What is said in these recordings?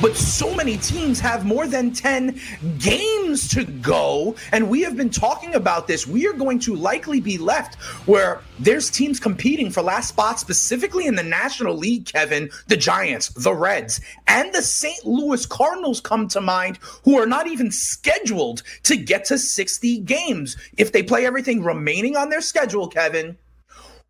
but so many teams have more than 10 games to go. And we have been talking about this. We are going to likely be left where there's teams competing for last spot, specifically in the National League, Kevin, the Giants, the Reds, and the St. Louis Cardinals come to mind, who are not even scheduled to get to 60 games. If they play everything remaining on their schedule, Kevin,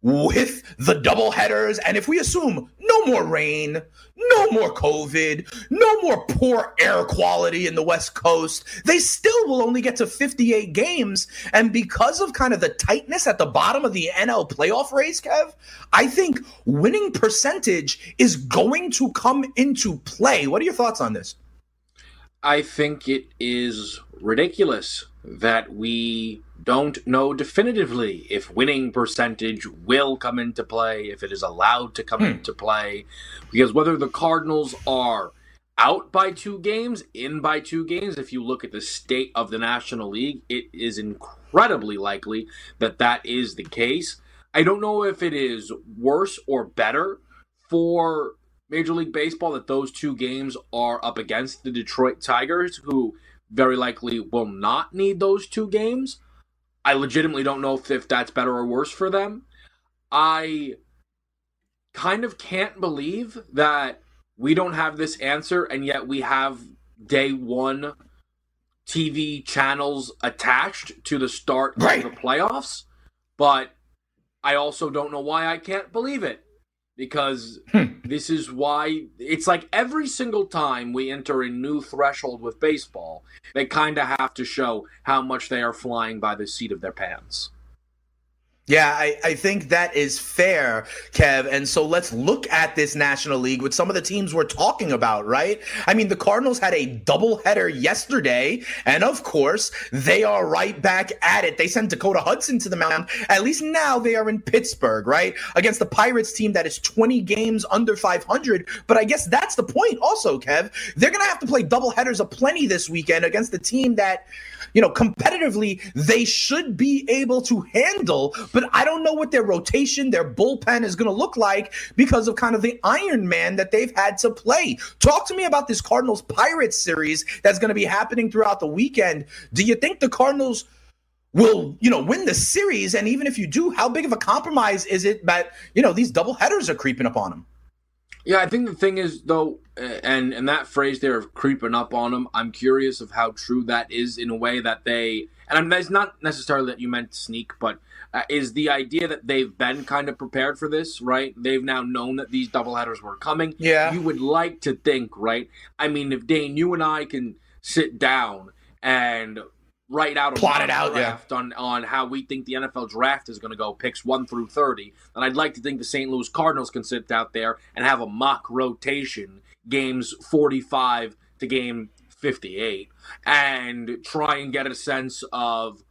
with the double headers. And if we assume no more rain, no more COVID, no more poor air quality in the West Coast, they still will only get to 58 games. And because of kind of the tightness at the bottom of the NL playoff race, Kev, I think winning percentage is going to come into play. What are your thoughts on this? I think it is ridiculous that we don't know definitively if winning percentage will come into play, if it is allowed to come hmm. into play. Because whether the Cardinals are out by two games, in by two games, if you look at the state of the National League, it is incredibly likely that that is the case. I don't know if it is worse or better for Major League Baseball that those two games are up against the Detroit Tigers, who very likely will not need those two games. I legitimately don't know if, if that's better or worse for them. I kind of can't believe that we don't have this answer, and yet we have day one TV channels attached to the start right. of the playoffs. But I also don't know why I can't believe it because hmm. this is why it's like every single time we enter a new threshold with baseball, they kind of have to show how much they are flying by the seat of their pants. Yeah, I, I think that is fair, Kev. And so let's look at this National League with some of the teams we're talking about, right? I mean, the Cardinals had a doubleheader yesterday, and of course, they are right back at it. They sent Dakota Hudson to the mound. At least now they are in Pittsburgh, right? Against the Pirates team that is 20 games under 500. But I guess that's the point also, Kev. They're going to have to play doubleheaders aplenty this weekend against the team that you know, competitively, they should be able to handle. But I don't know what their rotation, their bullpen is going to look like because of kind of the Iron Man that they've had to play. Talk to me about this Cardinals Pirates series that's going to be happening throughout the weekend. Do you think the Cardinals? will you know win the series and even if you do how big of a compromise is it that you know these double headers are creeping up on them yeah, I think the thing is though, and and that phrase there of creeping up on them, I'm curious of how true that is in a way that they, and I'm that's not necessarily that you meant sneak, but uh, is the idea that they've been kind of prepared for this, right? They've now known that these doubleheaders were coming. Yeah, you would like to think, right? I mean, if Dane, you and I can sit down and write out a plot it out draft yeah. on on how we think the NFL draft is going to go, picks one through thirty. And I'd like to think the St. Louis Cardinals can sit out there and have a mock rotation, games forty five to game fifty eight, and try and get a sense of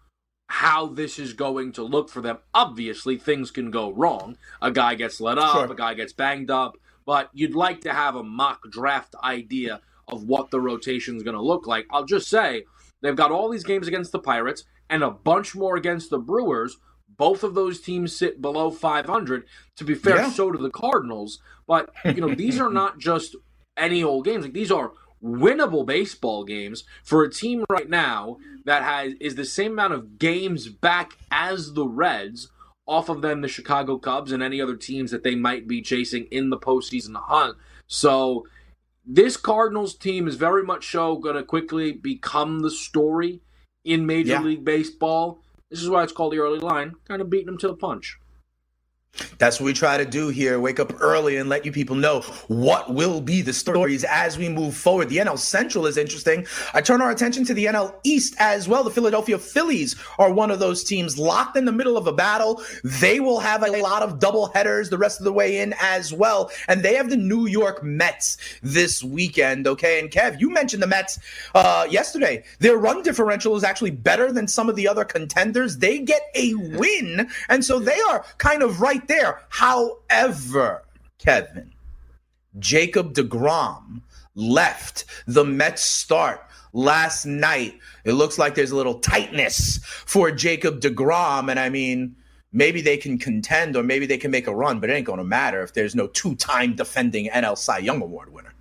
how this is going to look for them. Obviously, things can go wrong. A guy gets let up, sure. a guy gets banged up, but you'd like to have a mock draft idea of what the rotation is going to look like. I'll just say They've got all these games against the Pirates and a bunch more against the Brewers. Both of those teams sit below 500. To be fair, yeah. so do the Cardinals. But you know, these are not just any old games. Like these are winnable baseball games for a team right now that has is the same amount of games back as the Reds. Off of them, the Chicago Cubs and any other teams that they might be chasing in the postseason hunt. So this Cardinals team is very much so going to quickly become the story in Major yeah. League Baseball. This is why it's called the early line, kind of beating them to the punch. That's what we try to do here. Wake up early and let you people know what will be the stories as we move forward. The NL Central is interesting. I turn our attention to the NL East as well. The Philadelphia Phillies are one of those teams locked in the middle of a battle. They will have a lot of double headers the rest of the way in as well. And they have the New York Mets this weekend. Okay. And Kev, you mentioned the Mets uh, yesterday. Their run differential is actually better than some of the other contenders. They get a win. And so they are kind of right there. However, Kevin, Jacob DeGrom left the Mets start last night. It looks like there's a little tightness for Jacob DeGrom. And I mean, maybe they can contend or maybe they can make a run, but it ain't going to matter if there's no two time defending NL Cy Young Award winner.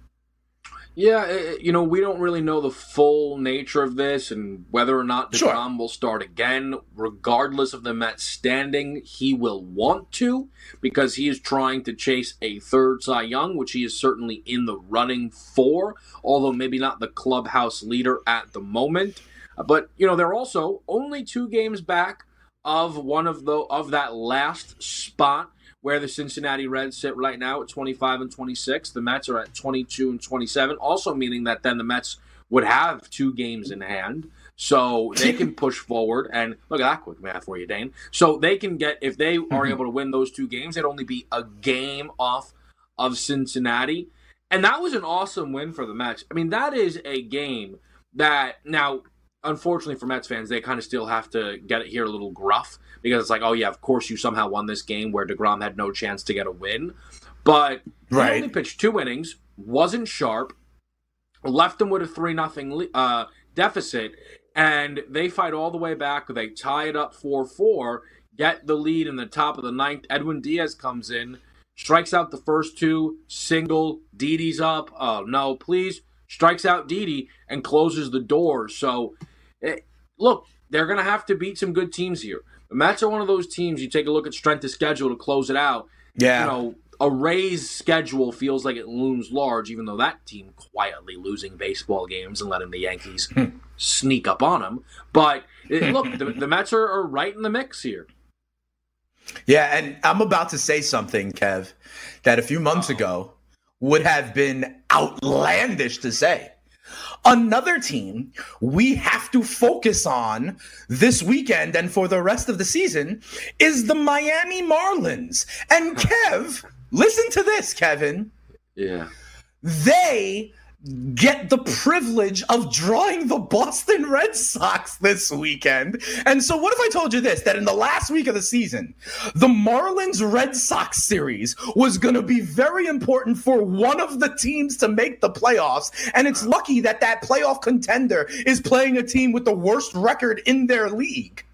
Yeah, eh, eh, you know, we don't really know the full nature of this and whether or not DeGrom sure. will start again. Regardless of the Mets standing, he will want to because he is trying to chase a third Cy Young, which he is certainly in the running for, although maybe not the clubhouse leader at the moment. But, you know, they're also only two games back of one of the of that last spot where the Cincinnati Reds sit right now at 25 and 26. The Mets are at 22 and 27, also meaning that then the Mets would have two games in hand. So they can push forward and look at that quick math for you, Dane. So they can get if they are mm-hmm. able to win those two games, it'd only be a game off of Cincinnati. And that was an awesome win for the Mets. I mean, that is a game that now unfortunately for Mets fans, they kind of still have to get it here a little gruff because it's like, oh yeah, of course you somehow won this game where Degrom had no chance to get a win, but right. he only pitched two innings, wasn't sharp, left them with a three nothing uh, deficit, and they fight all the way back. They tie it up four four, get the lead in the top of the ninth. Edwin Diaz comes in, strikes out the first two, single. Didi's up. Oh no, please strikes out Didi and closes the door. So look, they're going to have to beat some good teams here. The Mets are one of those teams. You take a look at strength of schedule to close it out. Yeah, you know, a Rays schedule feels like it looms large, even though that team quietly losing baseball games and letting the Yankees hmm. sneak up on them. But it, look, the, the, Mets are, are right in the mix here. Yeah, and I'm about to say something, Kev, that a few months Uh-oh. ago would have been outlandish to say. Another team we have to focus on this weekend and for the rest of the season is the Miami Marlins. And Kev, listen to this, Kevin. Yeah. They get the privilege of drawing the Boston Red Sox this weekend. And so, what if I told you this that in the last week of the season, the Marlins Red Sox series was going to be very important for one of the teams to make the playoffs? And it's lucky that that playoff contender is playing a team with the worst record in their league.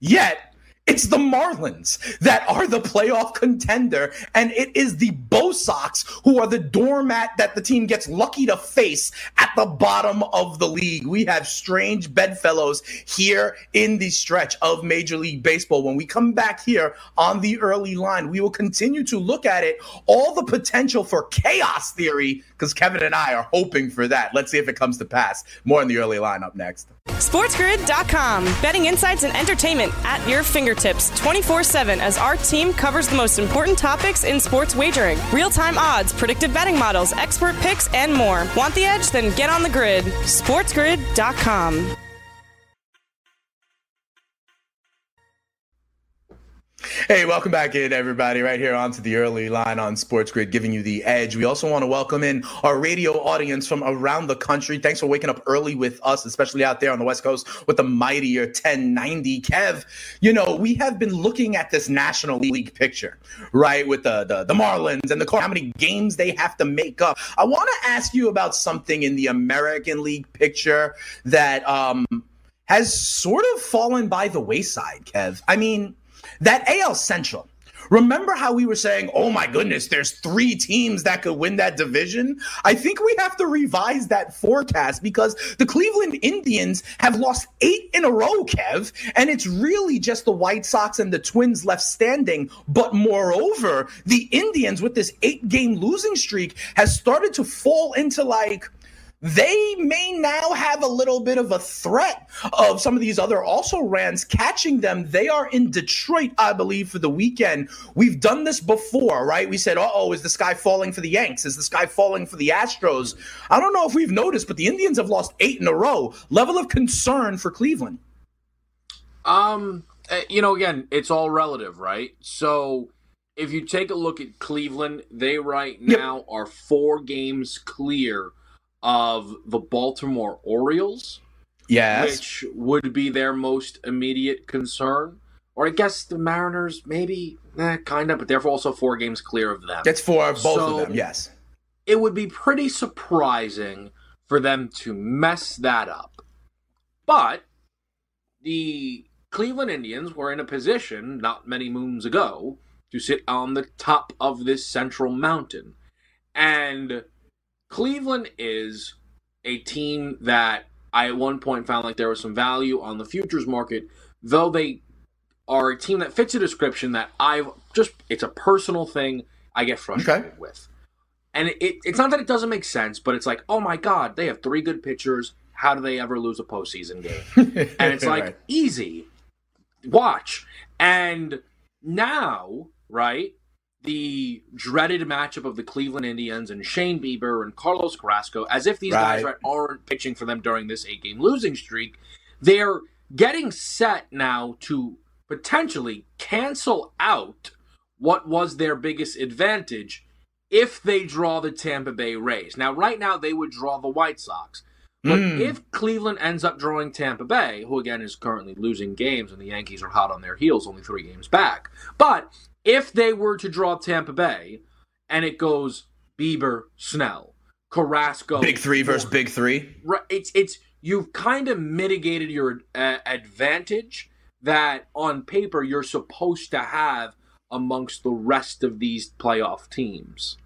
Yet, it's the Marlins that are the playoff contender, and it is the Bo Sox who are the doormat that the team gets lucky to face at the bottom of the league. We have strange bedfellows here in the stretch of Major League Baseball. When we come back here on the early line, we will continue to look at it, all the potential for chaos theory, because Kevin and I are hoping for that. Let's see if it comes to pass. More in the early line up next. SportsGrid.com. Betting insights and entertainment at your fingertips 24 7 as our team covers the most important topics in sports wagering real time odds, predictive betting models, expert picks, and more. Want the edge? Then get on the grid. SportsGrid.com. Hey, welcome back in, everybody, right here onto the early line on Sports Grid, giving you the edge. We also want to welcome in our radio audience from around the country. Thanks for waking up early with us, especially out there on the West Coast with the mightier 1090. Kev, you know, we have been looking at this National League picture, right, with the, the, the Marlins and the how many games they have to make up. I want to ask you about something in the American League picture that um, has sort of fallen by the wayside, Kev. I mean, that AL Central. Remember how we were saying, oh my goodness, there's three teams that could win that division? I think we have to revise that forecast because the Cleveland Indians have lost eight in a row, Kev, and it's really just the White Sox and the Twins left standing. But moreover, the Indians, with this eight game losing streak, has started to fall into like they may now have a little bit of a threat of some of these other also rans catching them. They are in Detroit, I believe, for the weekend. We've done this before, right? We said, uh oh, is the sky falling for the Yanks? Is the sky falling for the Astros? I don't know if we've noticed, but the Indians have lost eight in a row. Level of concern for Cleveland. Um, eh, you know, again, it's all relative, right? So if you take a look at Cleveland, they right now yep. are four games clear of the Baltimore Orioles. Yes. Which would be their most immediate concern. or I guess the Mariners, maybe, eh, kind of, but they're also four games clear of them. That's for both so, of them, yes. It would be pretty surprising for them to mess that up. But the Cleveland Indians were in a position not many moons ago to sit on the top of this central mountain. And Cleveland is a team that I at one point found like there was some value on the futures market, though they are a team that fits a description that I've just it's a personal thing I get frustrated okay. with. And it, it's not that it doesn't make sense, but it's like, oh my god, they have three good pitchers. How do they ever lose a postseason game? and it's like right. easy, watch. And now, right, the dreaded matchup of the Cleveland Indians and Shane Bieber and Carlos Carrasco, as if these right. guys aren't pitching for them during this eight game losing streak, they're getting set now to potentially cancel out what was their biggest advantage if they draw the Tampa Bay Rays. Now, right now, they would draw the White Sox. But mm. if Cleveland ends up drawing Tampa Bay, who again is currently losing games and the Yankees are hot on their heels, only three games back, but if they were to draw Tampa Bay and it goes Bieber, Snell, Carrasco, big three versus big three, right? It's it's you've kind of mitigated your uh, advantage that on paper you're supposed to have amongst the rest of these playoff teams.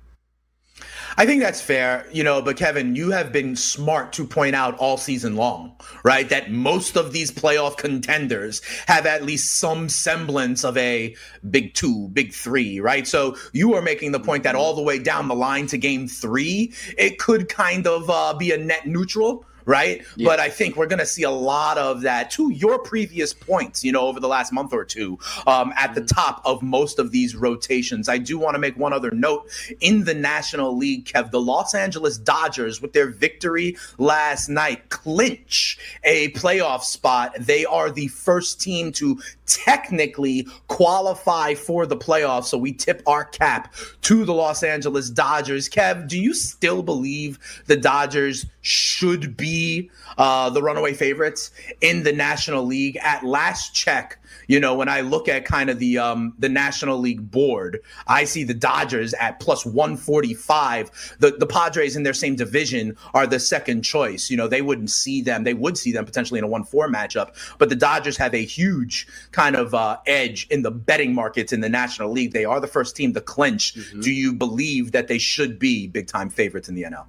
I think that's fair, you know, but Kevin, you have been smart to point out all season long, right? That most of these playoff contenders have at least some semblance of a big two, big three, right? So you are making the point that all the way down the line to game three, it could kind of uh, be a net neutral right? Yeah. But I think we're going to see a lot of that to your previous points, you know, over the last month or two um, at the mm-hmm. top of most of these rotations. I do want to make one other note in the National League, Kev. The Los Angeles Dodgers, with their victory last night, clinch a playoff spot. They are the first team to technically qualify for the playoffs. So we tip our cap to the Los Angeles Dodgers. Kev, do you still believe the Dodgers should be uh, the runaway favorites in the National League. At last check, you know, when I look at kind of the um, the National League board, I see the Dodgers at plus 145. The the Padres in their same division are the second choice. You know, they wouldn't see them. They would see them potentially in a 1-4 matchup, but the Dodgers have a huge kind of uh, edge in the betting markets in the National League. They are the first team to clinch. Mm-hmm. Do you believe that they should be big time favorites in the NL?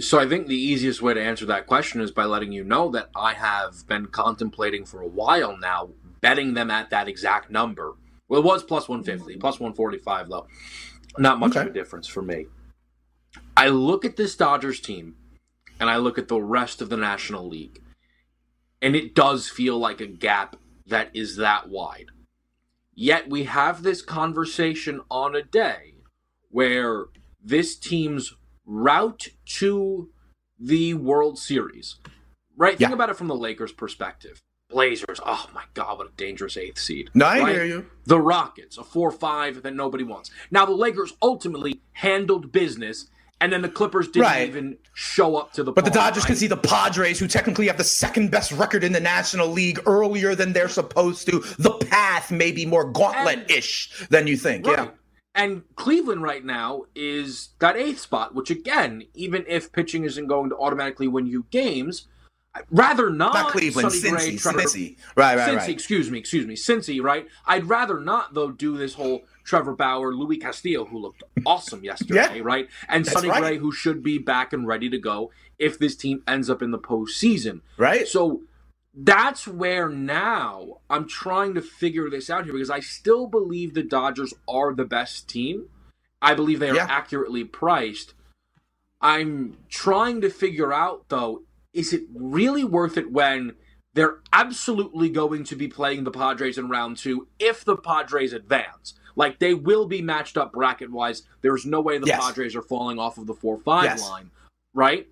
So I think the easiest way to answer that question is by letting you know that I have been contemplating for a while now betting them at that exact number. Well, it was plus 150, mm-hmm. plus 145 though. Not much okay. of a difference for me. I look at this Dodgers team and I look at the rest of the National League. And it does feel like a gap that is that wide. Yet we have this conversation on a day where this team's route to the World Series. Right? Yeah. Think about it from the Lakers' perspective. Blazers, oh my God, what a dangerous eighth seed. No, I right? hear you. The Rockets, a 4 5 that nobody wants. Now, the Lakers ultimately handled business, and then the Clippers didn't right. even show up to the But the Dodgers right? can see the Padres, who technically have the second best record in the National League, earlier than they're supposed to. The path may be more gauntlet ish than you think. Yeah. And Cleveland right now is that eighth spot, which again, even if pitching isn't going to automatically win you games, I'd rather not, not Cleveland, Sonny Cincy, Gray, Trevor, Cincy. Right, right, Cincy, right. excuse me, excuse me, Cincy, right? I'd rather not though do this whole Trevor Bauer, Luis Castillo, who looked awesome yesterday, yeah, right? And Sonny right. Gray, who should be back and ready to go if this team ends up in the postseason. Right. So that's where now I'm trying to figure this out here because I still believe the Dodgers are the best team. I believe they are yeah. accurately priced. I'm trying to figure out though, is it really worth it when they're absolutely going to be playing the Padres in round two if the Padres advance? Like they will be matched up bracket wise. There's no way the yes. Padres are falling off of the four five yes. line, right?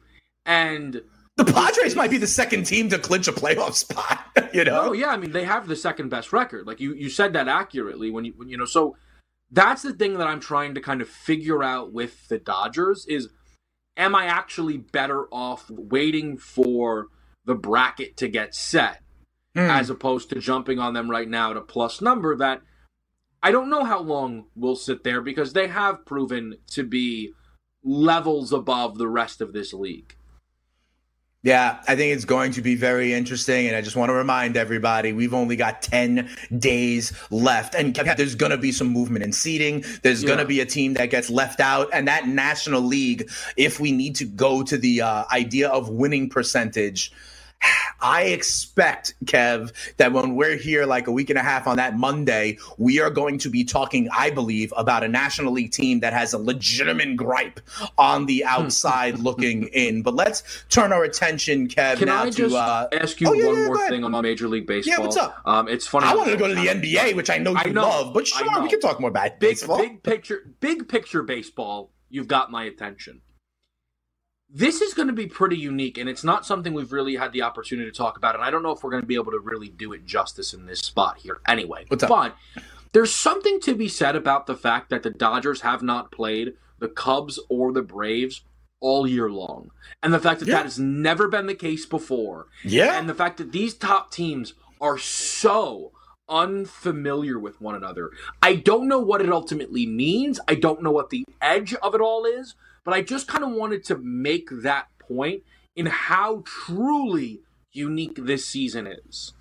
And the Padres might be the second team to clinch a playoff spot. You know? Oh yeah, I mean they have the second best record. Like you, you said that accurately when you, when, you know. So that's the thing that I'm trying to kind of figure out with the Dodgers is, am I actually better off waiting for the bracket to get set mm. as opposed to jumping on them right now at a plus number that I don't know how long we'll sit there because they have proven to be levels above the rest of this league. Yeah, I think it's going to be very interesting. And I just want to remind everybody we've only got 10 days left. And there's going to be some movement in seeding. There's yeah. going to be a team that gets left out. And that National League, if we need to go to the uh, idea of winning percentage, I expect, Kev, that when we're here like a week and a half on that Monday, we are going to be talking, I believe, about a National League team that has a legitimate gripe on the outside looking in. But let's turn our attention, Kev, Can now I to uh, ask you oh, yeah, one yeah, more thing on Major League Baseball. Yeah, what's up? Um, it's funny. I wanted to go to the NBA, which I know you I know, love, but sure, we can talk more about big, baseball. Big picture, big picture baseball. You've got my attention. This is going to be pretty unique, and it's not something we've really had the opportunity to talk about. And I don't know if we're going to be able to really do it justice in this spot here anyway. What's up? But there's something to be said about the fact that the Dodgers have not played the Cubs or the Braves all year long. And the fact that yeah. that has never been the case before. Yeah. And the fact that these top teams are so unfamiliar with one another. I don't know what it ultimately means. I don't know what the edge of it all is, but I just kind of wanted to make that point in how truly unique this season is.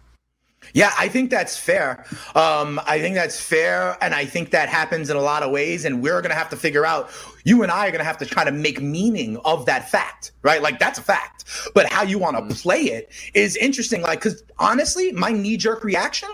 Yeah, I think that's fair. Um, I think that's fair. And I think that happens in a lot of ways. And we're going to have to figure out, you and I are going to have to try to make meaning of that fact, right? Like, that's a fact. But how you want to mm. play it is interesting. Like, because honestly, my knee jerk reaction,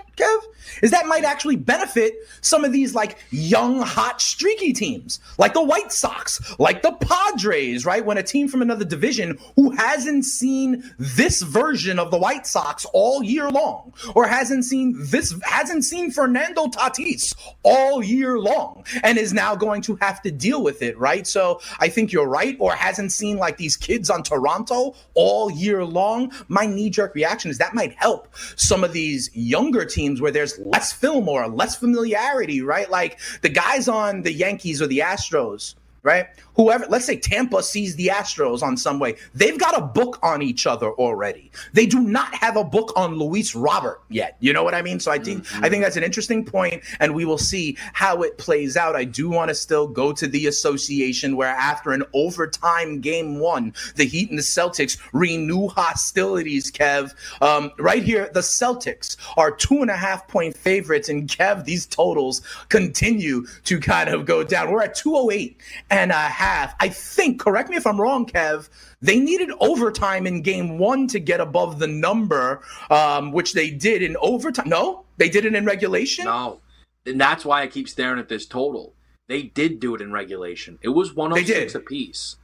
Is that might actually benefit some of these like young, hot, streaky teams, like the White Sox, like the Padres, right? When a team from another division who hasn't seen this version of the White Sox all year long, or hasn't seen this, hasn't seen Fernando Tatis all year long, and is now going to have to deal with it, right? So I think you're right, or hasn't seen like these kids on Toronto all year long. My knee jerk reaction is that might help some of these younger teams where there's less film or less familiarity, right? Like the guys on the Yankees or the Astros right? Whoever, let's say Tampa sees the Astros on some way, they've got a book on each other already. They do not have a book on Luis Robert yet. You know what I mean? So I think mm-hmm. I think that's an interesting point, and we will see how it plays out. I do want to still go to the association where after an overtime game one, the Heat and the Celtics renew hostilities. Kev, um, right here, the Celtics are two and a half point favorites, and Kev, these totals continue to kind of go down. We're at two oh eight and a half. I think, correct me if I'm wrong, Kev, they needed overtime in game one to get above the number, um, which they did in overtime. No, they did it in regulation? No. And that's why I keep staring at this total. They did do it in regulation. It was 106 apiece.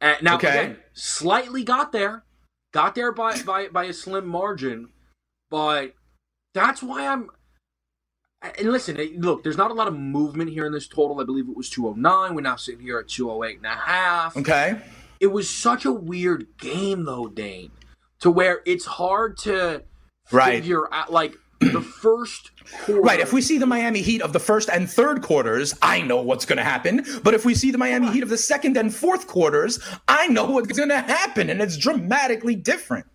And now, okay. again, slightly got there. Got there by, by, by a slim margin. But that's why I'm and listen, look, there's not a lot of movement here in this total. I believe it was 209. We're now sitting here at 208 and a half. Okay. It was such a weird game, though, Dane, to where it's hard to right. figure out, like, the first quarter. Right. If we see the Miami Heat of the first and third quarters, I know what's going to happen. But if we see the Miami Heat of the second and fourth quarters, I know what's going to happen. And it's dramatically different.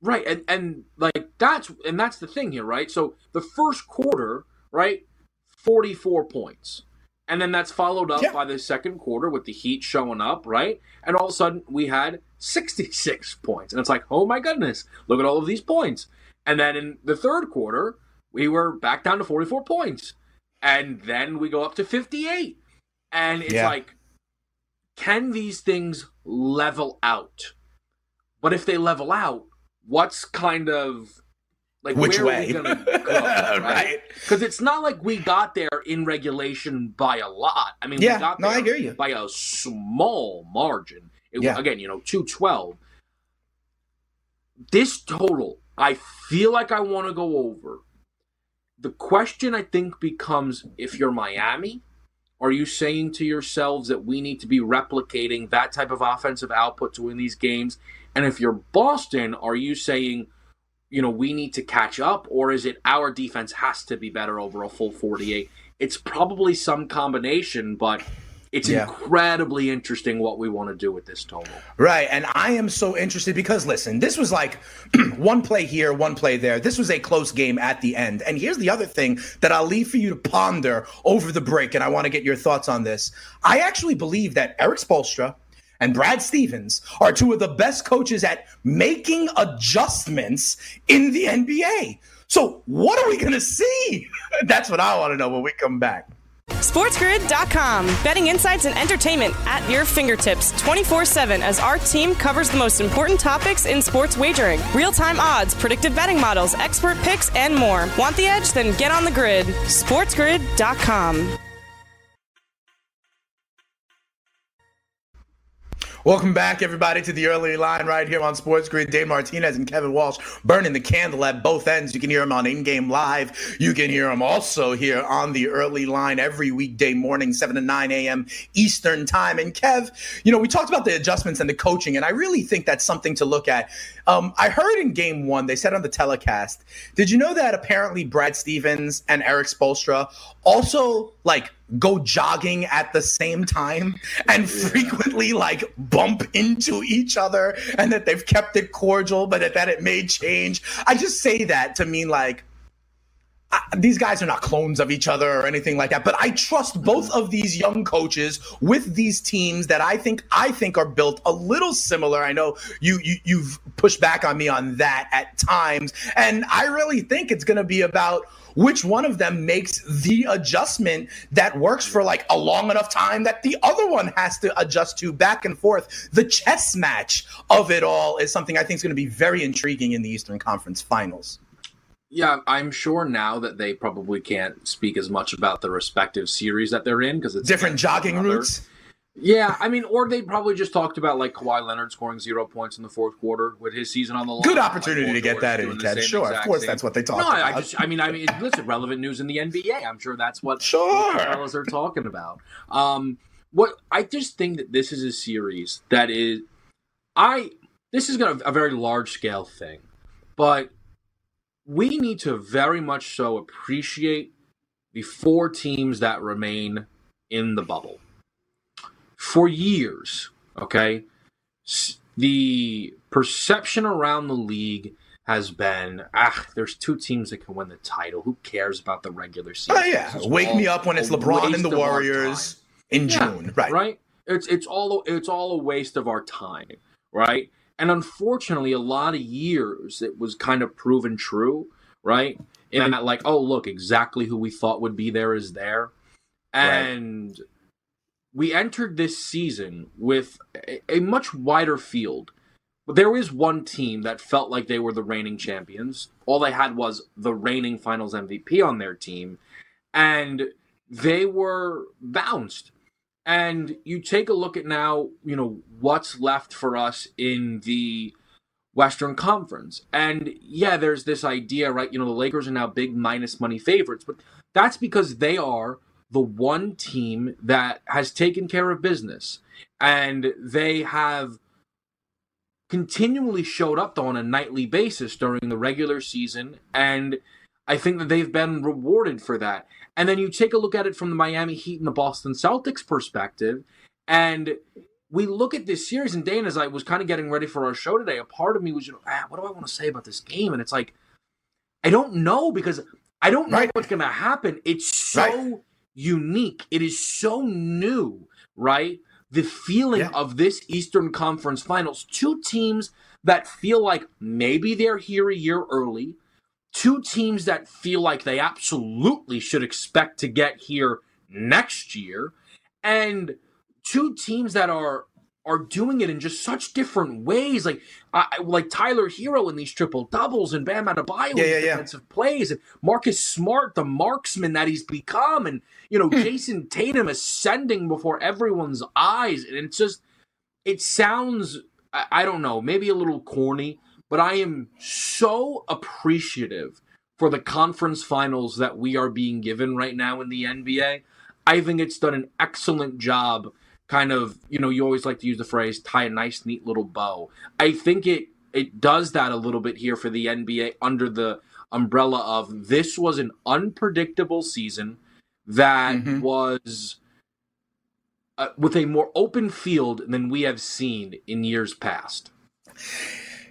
Right, and and like that's and that's the thing here, right? So the first quarter, right, forty four points, and then that's followed up yeah. by the second quarter with the Heat showing up, right? And all of a sudden we had sixty six points, and it's like, oh my goodness, look at all of these points. And then in the third quarter, we were back down to forty four points, and then we go up to fifty eight, and it's yeah. like, can these things level out? But if they level out what's kind of like which way? go, right? Because it's not like we got there in regulation by a lot. I mean yeah we got no i hear you. by a small margin. It, yeah. again you know 212 this total i feel like i want to go over. The question i think becomes if you're miami are you saying to yourselves that we need to be replicating that type of offensive output to win these games and if you're Boston, are you saying, you know, we need to catch up, or is it our defense has to be better over a full 48? It's probably some combination, but it's yeah. incredibly interesting what we want to do with this total. Right. And I am so interested because, listen, this was like one play here, one play there. This was a close game at the end. And here's the other thing that I'll leave for you to ponder over the break. And I want to get your thoughts on this. I actually believe that Erik Spoelstra and Brad Stevens are two of the best coaches at making adjustments in the NBA. So, what are we going to see? That's what I want to know when we come back. SportsGrid.com. Betting insights and entertainment at your fingertips 24 7 as our team covers the most important topics in sports wagering real time odds, predictive betting models, expert picks, and more. Want the edge? Then get on the grid. SportsGrid.com. Welcome back, everybody, to the early line right here on Sports Grid. Dave Martinez and Kevin Walsh burning the candle at both ends. You can hear them on In Game Live. You can hear them also here on the early line every weekday morning, 7 to 9 a.m. Eastern Time. And Kev, you know, we talked about the adjustments and the coaching, and I really think that's something to look at. Um, I heard in game one, they said on the telecast, did you know that apparently Brad Stevens and Erik Spoelstra also like go jogging at the same time and frequently like bump into each other and that they've kept it cordial, but that it may change? I just say that to mean like, I, these guys are not clones of each other or anything like that, but I trust both of these young coaches with these teams that I think I think are built a little similar. I know you, you you've pushed back on me on that at times, and I really think it's going to be about which one of them makes the adjustment that works for like a long enough time that the other one has to adjust to back and forth. The chess match of it all is something I think is going to be very intriguing in the Eastern Conference Finals. Yeah, I'm sure now that they probably can't speak as much about the respective series that they're in because it's different jogging routes. Yeah, I mean, or they probably just talked about like Kawhi Leonard scoring zero points in the fourth quarter with his season on the line. Good opportunity to get that in, Ted. Sure, of course, that's what they talk no, about. I just, I mean, I mean, listen, relevant news in the NBA. I'm sure that's what sure fellas are talking about. Um, what I just think that this is a series that is, I this is to a very large scale thing, but we need to very much so appreciate the four teams that remain in the bubble. For years, okay, the perception around the league has been ah, there's two teams that can win the title. Who cares about the regular season? Oh yeah, wake me up when it's LeBron and the Warriors in yeah, June, right? Right. It's it's all it's all a waste of our time, right? And unfortunately, a lot of years it was kind of proven true, right? In that, like, oh, look, exactly who we thought would be there is there. And right. we entered this season with a, a much wider field. But there is one team that felt like they were the reigning champions. All they had was the reigning finals MVP on their team. And they were bounced and you take a look at now, you know, what's left for us in the Western Conference. And yeah, there's this idea, right? You know, the Lakers are now big minus money favorites, but that's because they are the one team that has taken care of business. And they have continually showed up on a nightly basis during the regular season. And I think that they've been rewarded for that. And then you take a look at it from the Miami Heat and the Boston Celtics perspective, and we look at this series. And Dane, as I was kind of getting ready for our show today, a part of me was, you know, ah, what do I want to say about this game? And it's like, I don't know because I don't know right. what's going to happen. It's so right. unique. It is so new, right? The feeling yeah. of this Eastern Conference Finals, two teams that feel like maybe they're here a year early two teams that feel like they absolutely should expect to get here next year, and two teams that are are doing it in just such different ways. Like uh, like Tyler Herro in these triple doubles and Bam Adebayo yeah, yeah, defensive yeah. plays and Marcus Smart, the marksman that he's become, and you know Jayson Tatum ascending before everyone's eyes, and it's just it sounds I, I don't know maybe a little corny, but I am so appreciative for the conference finals that we are being given right now in the NBA. I think it's done an excellent job kind of, you know, you always like to use the phrase tie a nice neat little bow. I think it it does that a little bit here for the NBA under the umbrella of this was an unpredictable season that mm-hmm. was uh, with a more open field than we have seen in years past.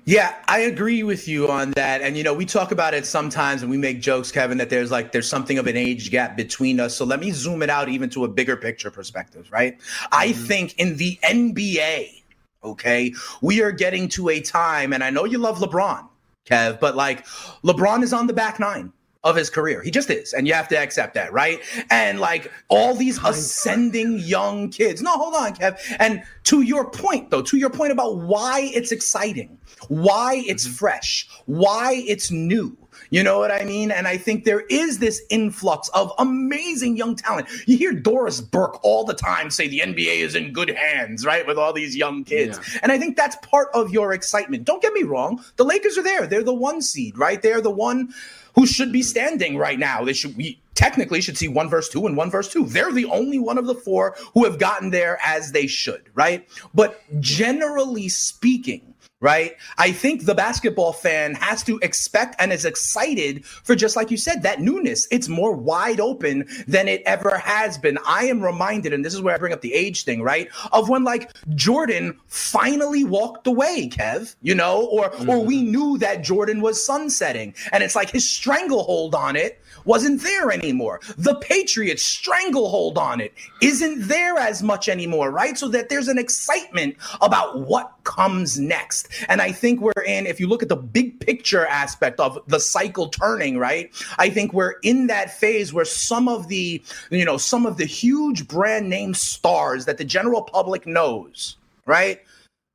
Yeah, I agree with you on that. And you know, we talk about it sometimes and we make jokes, Kevin, that there's like there's something of an age gap between us. So let me zoom it out even to a bigger picture perspective, right? Mm-hmm. I think in the NBA, okay, we are getting to a time, and I know you love LeBron, Kev, but like LeBron is on the back nine of his career. He just is. And you have to accept that, right? And like all these ascending young kids. No, hold on, Kev. And to your point, though, to your point about why it's exciting, why it's mm-hmm. fresh, why it's new. You know what I mean? And I think there is this influx of amazing young talent. You hear Doris Burke all the time say the NBA is in good hands, right? With all these young kids. Yeah. And I think that's part of your excitement. Don't get me wrong. The Lakers are there. They're the one seed, right? They're the one who should be standing right now. They should we technically should see one verse two and one verse two. They're the only one of the four who have gotten there as they should, right? But generally speaking, right? I think the basketball fan has to expect and is excited for just like you said, that newness. It's more wide open than it ever has been. I am reminded, and this is where I bring up the age thing, right? Of when like Jordan finally walked away, Kev, you know, or mm-hmm. or we knew that Jordan was sunsetting. And it's like his stranglehold on it wasn't there anymore. The Patriots stranglehold on it isn't there as much anymore, right? So that there's an excitement about what comes next. And I think we're in, if you look at the big picture aspect of the cycle turning, right? I think we're in that phase where some of the, you know, some of the huge brand name stars that the general public knows, right?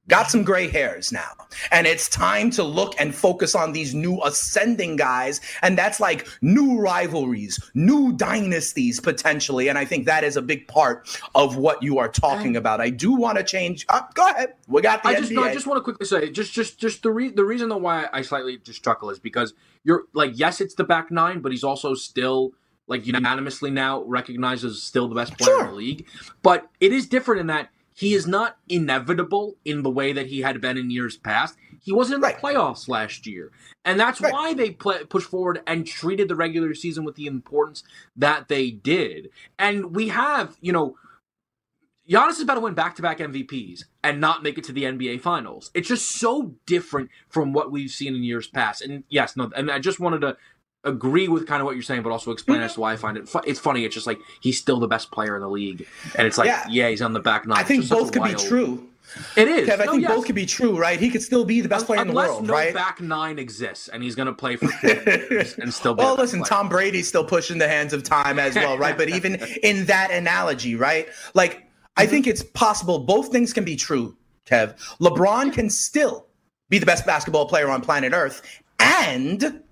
Got some gray hairs now. And it's time to look and focus on these new ascending guys. And that's like new rivalries, new dynasties potentially. And I think that is a big part of what you are talking about. I do want to change. Uh, go ahead. We got the I just, no, I just want to quickly say, just, just, just the re- the reason why I slightly just chuckle is because you're like, yes, it's the back nine, but he's also still like unanimously now recognized as still the best player sure. in the league. But it is different in that he is not inevitable in the way that he had been in years past. He wasn't in the right. playoffs last year. And that's right. why they play, pushed forward and treated the regular season with the importance that they did. And we have, you know, Giannis is about to win back to back MVPs and not make it to the NBA Finals. It's just so different from what we've seen in years past. And yes, no, and I just wanted to agree with kind of what you're saying, but also explain mm-hmm. as to why I find it. Fu- it's funny. It's just like he's still the best player in the league, and it's like yeah, yeah he's on the back nine. I think both could wild... be true. It is. Kev, I no, think yes. both could be true, right? He could still be the best player Unless in the world, no right? back nine exists, and he's going to play for and still. Be well, listen, player. Tom Brady's still pushing the hands of time as well, right? but even in that analogy, right? Like, mm-hmm. I think it's possible both things can be true, Kev. LeBron can still be the best basketball player on planet Earth, and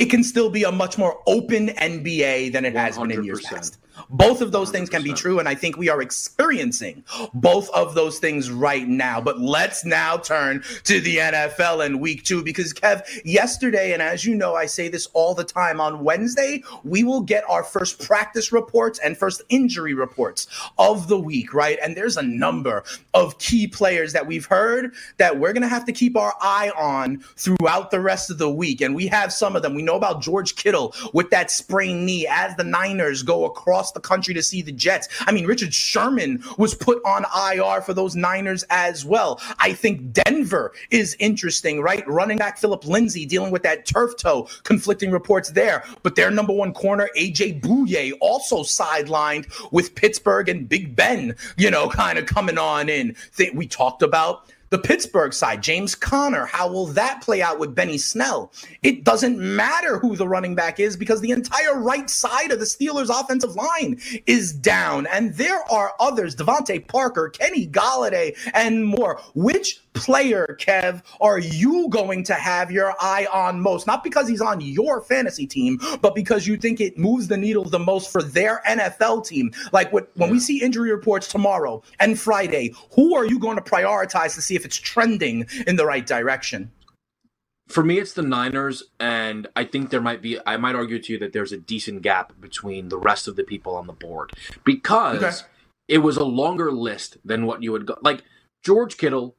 it can still be a much more open NBA than it has 100%. been in years past. Both of those 100%. things can be true, and I think we are experiencing both of those things right now. But let's now turn to the NFL in week two because, Kev, yesterday, and as you know, I say this all the time on Wednesday, we will get our first practice reports and first injury reports of the week, right? And there's a number of key players that we've heard that we're going to have to keep our eye on throughout the rest of the week. And we have some of them. We know about George Kittle with that sprained knee as the Niners go across the country to see the Jets. I mean, Richard Sherman was put on IR for those Niners as well. I think Denver is interesting, right? Running back Phillip Lindsay dealing with that turf toe, conflicting reports there. But their number one corner, AJ Bouye, also sidelined with Pittsburgh and Big Ben, you know, kind of coming on in. We talked about the Pittsburgh side, James Conner, how will that play out with Benny Snell? It doesn't matter who the running back is because the entire right side of the Steelers' offensive line is down. And there are others, DeVante Parker, Kenny Golladay, and more. Which player, Kev, are you going to have your eye on most? Not because he's on your fantasy team, but because you think it moves the needle the most for their NFL team. Like what, when we see injury reports tomorrow and Friday, who are you going to prioritize to see if it's trending in the right direction? For me, it's the Niners, and I think there might be, I might argue to you that there's a decent gap between the rest of the people on the board because okay. it was a longer list than what you would go. Like, George Kittle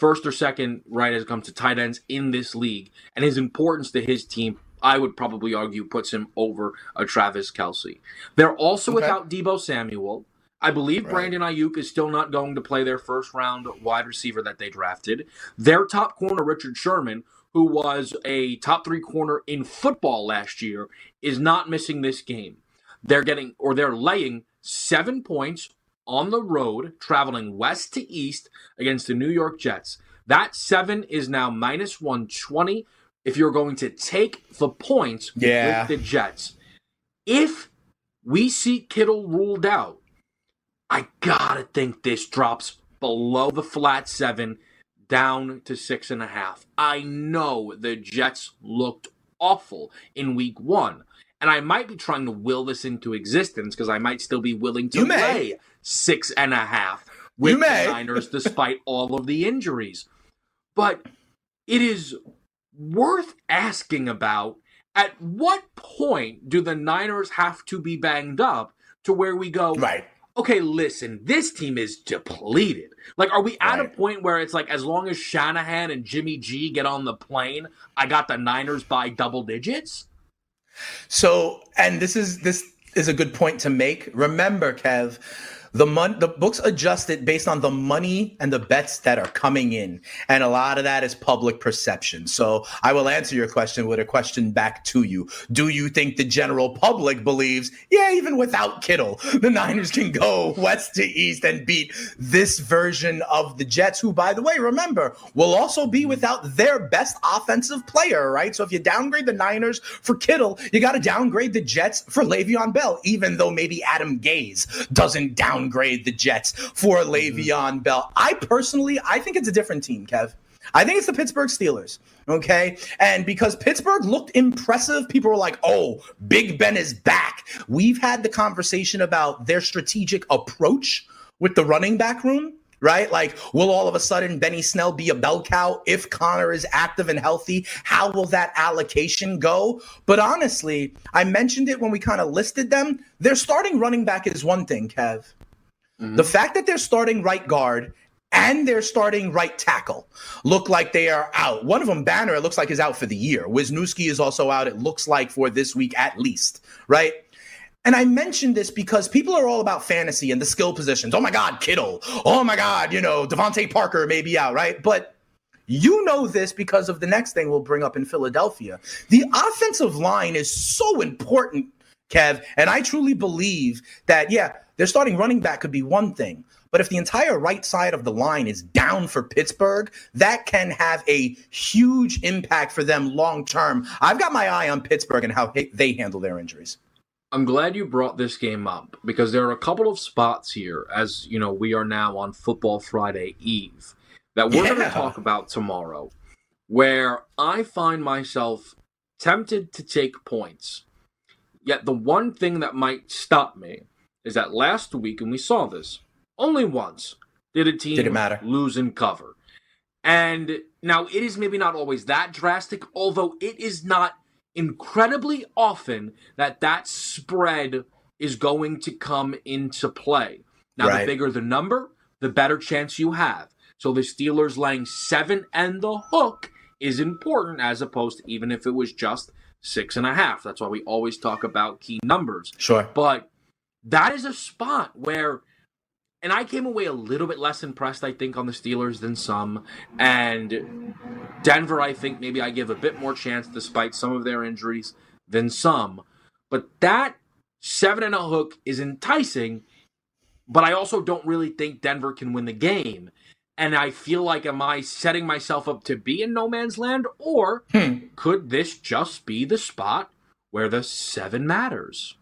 first or second right as it comes to tight ends in this league, and his importance to his team, I would probably argue, puts him over a Travis Kelce. They're also okay. without Deebo Samuel. I believe right. Brandon Aiyuk is still not going to play their first round wide receiver that they drafted. Their top corner, Richard Sherman, who was a top three corner in football last year, is not missing this game. They're getting or they're laying seven points on the road, traveling west to east against the New York Jets. That seven is now minus 120 if you're going to take the points yeah. with the Jets. If we see Kittle ruled out, I gotta think this drops below the flat seven down to six and a half. I know the Jets looked awful in week one. And I might be trying to will this into existence because I might still be willing to lay six and a half with the Niners despite all of the injuries. But it is worth asking about at what point do the Niners have to be banged up to where we go, right? Okay, listen, this team is depleted. Like, are we at right. a point where it's like, as long as Shanahan and Jimmy G get on the plane, I got the Niners by double digits? So, and this is this is a good point to make. Remember, Kev, the mon- the books adjust it based on the money and the bets that are coming in. And a lot of that is public perception. So i will answer your question with a question back to you. Do you think the general public believes yeah even without kittle the niners can go west to east and beat this version of the jets who by the way remember will also be without their best offensive player right? So if you downgrade the niners for kittle you got to downgrade the jets for Le'Veon Bell even though maybe Adam Gase doesn't down downgrade the Jets for mm-hmm. Le'Veon Bell. I personally, I think it's a different team, Kev. I think it's the Pittsburgh Steelers. Okay. And because Pittsburgh looked impressive, people were like, oh, Big Ben is back. We've had the conversation about their strategic approach with the running back room right? Like, will all of a sudden Benny Snell be a bell cow if Conner is active and healthy? How will that allocation go? But honestly, I mentioned it when we kind of listed them. Their starting running back is one thing, Kev. Mm-hmm. The fact that they're starting right guard and they're starting right tackle look like they are out. One of them, Banner, it looks like is out for the year. Wisniewski is also out, it looks like, for this week at least, right? And I mentioned this because people are all about fantasy and the skill positions. Oh my God, Kittle. Oh my God, you know, DeVante Parker may be out, right? But you know this because of the next thing we'll bring up in Philadelphia. The offensive line is so important, Kev. And I truly believe that, yeah, their starting running back could be one thing. But if the entire right side of the line is down for Pittsburgh, that can have a huge impact for them long term. I've got my eye on Pittsburgh and how they handle their injuries. I'm glad you brought this game up because there are a couple of spots here, as you know, we are now on Football Friday Eve, that we're yeah. going to talk about tomorrow, where I find myself tempted to take points. Yet the one thing that might stop me is that last week, and we saw this only once, did a team did it matter? lose and cover. And now it is maybe not always that drastic, although it is not incredibly often that that spread is going to come into play. Now, right. the bigger the number, the better chance you have. So the Steelers laying seven and the hook is important as opposed to even if it was just six and a half. That's why we always talk about key numbers. Sure. But that is a spot where and I came away a little bit less impressed, I think, on the Steelers than some. And Denver, I think maybe I give a bit more chance despite some of their injuries than some. But that seven and a hook is enticing, but I also don't really think Denver can win the game. And I feel like, am I setting myself up to be in no man's land, or hmm. could this just be the spot where the seven matters?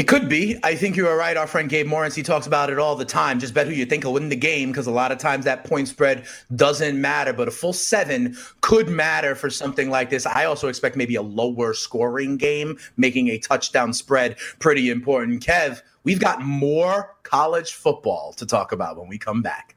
It could be. I think you are right. Our friend Gabe Morris, he talks about it all the time. Just bet who you think will win the game because a lot of times that point spread doesn't matter, but a full seven could matter for something like this. I also expect maybe a lower scoring game, making a touchdown spread pretty important. Kev, we've got more college football to talk about when we come back.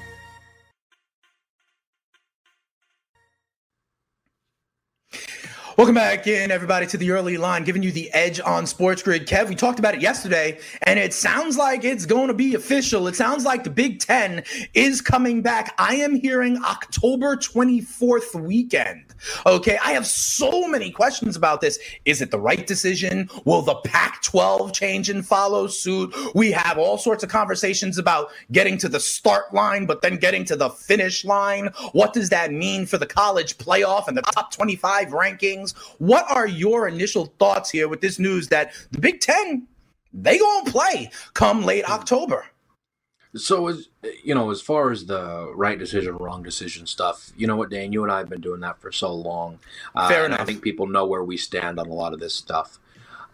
Welcome back in, everybody, to the early line, giving you the edge on Sports Grid. Kev, we talked about it yesterday, and it sounds like it's going to be official. It sounds like the Big Ten is coming back. I am hearing October 24th weekend. Okay, I have so many questions about this. Is it the right decision? Will the Pac 12 change and follow suit? We have all sorts of conversations about getting to the start line, but then getting to the finish line. What does that mean for the college playoff and the top 25 ranking? What are your initial thoughts here with this news that the Big Ten they gonna play come late October? So as you know, as far as the right decision, wrong decision stuff, you know what, Dan, you and I have been doing that for so long. Uh, Fair enough. I think people know where we stand on a lot of this stuff.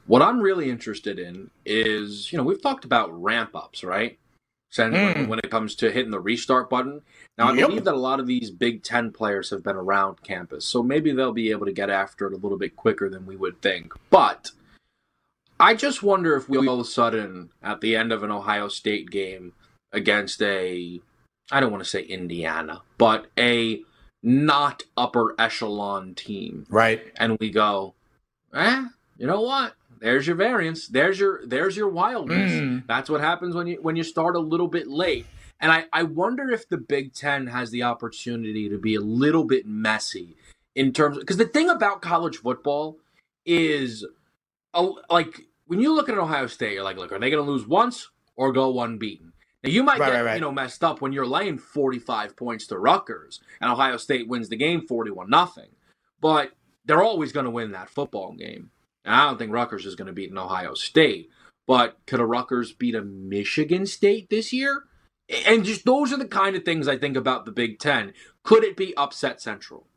What I'm really interested in is, you know, we've talked about ramp ups, right? Mm. when, when, it comes to hitting the restart button. Now, I yep. believe that a lot of these Big Ten players have been around campus, so maybe they'll be able to get after it a little bit quicker than we would think. But I just wonder if we all of a sudden, at the end of an Ohio State game against a, I don't want to say Indiana, but a not upper echelon team. Right. And we go, eh, you know what? There's your variance. There's your there's your wildness. Mm. That's what happens when you when you start a little bit late. And I, I wonder if the Big Ten has the opportunity to be a little bit messy in terms because the thing about college football is uh, like when you look at Ohio State, you're like, look, are they going to lose once or go unbeaten? Now you might right, get right, right. you know messed up when you're laying 45 points to Rutgers and Ohio State wins the game 41 nothing, but they're always going to win that football game. I don't think Rutgers is going to beat an Ohio State, but could a Rutgers beat a Michigan State this year? And just those are the kind of things I think about the Big Ten. Could it be upset central?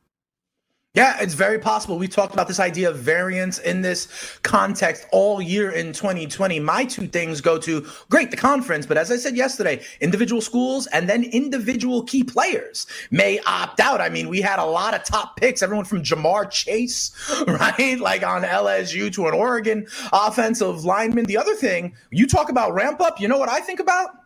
Yeah, it's very possible. We talked about this idea of variance in this context all year in 2020. My two things go to great, the conference, but as I said yesterday, individual schools and then individual key players may opt out. I mean, we had a lot of top picks, everyone from Ja'Marr Chase, right? Like on LSU to an Oregon offensive lineman. The other thing, you talk about ramp up, you know what I think about?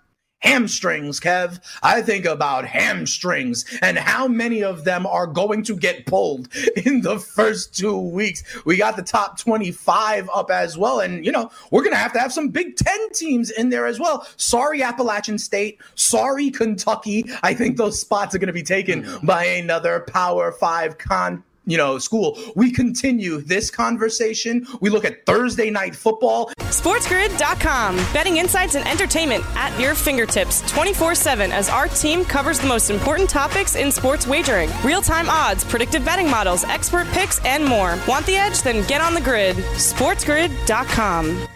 Hamstrings, Kev. I think about hamstrings and how many of them are going to get pulled in the first two weeks. We got the top 25 up as well. And, you know, we're going to have to have some Big Ten teams in there as well. Sorry, Appalachian State. Sorry, Kentucky. I think those spots are going to be taken mm. by another Power Five con you know, school. We continue this conversation. We look at Thursday night football. SportsGrid.com. Betting insights and entertainment at your fingertips 24 7 as our team covers the most important topics in sports wagering real time odds, predictive betting models, expert picks, and more. Want the edge? Then get on the grid. SportsGrid.com.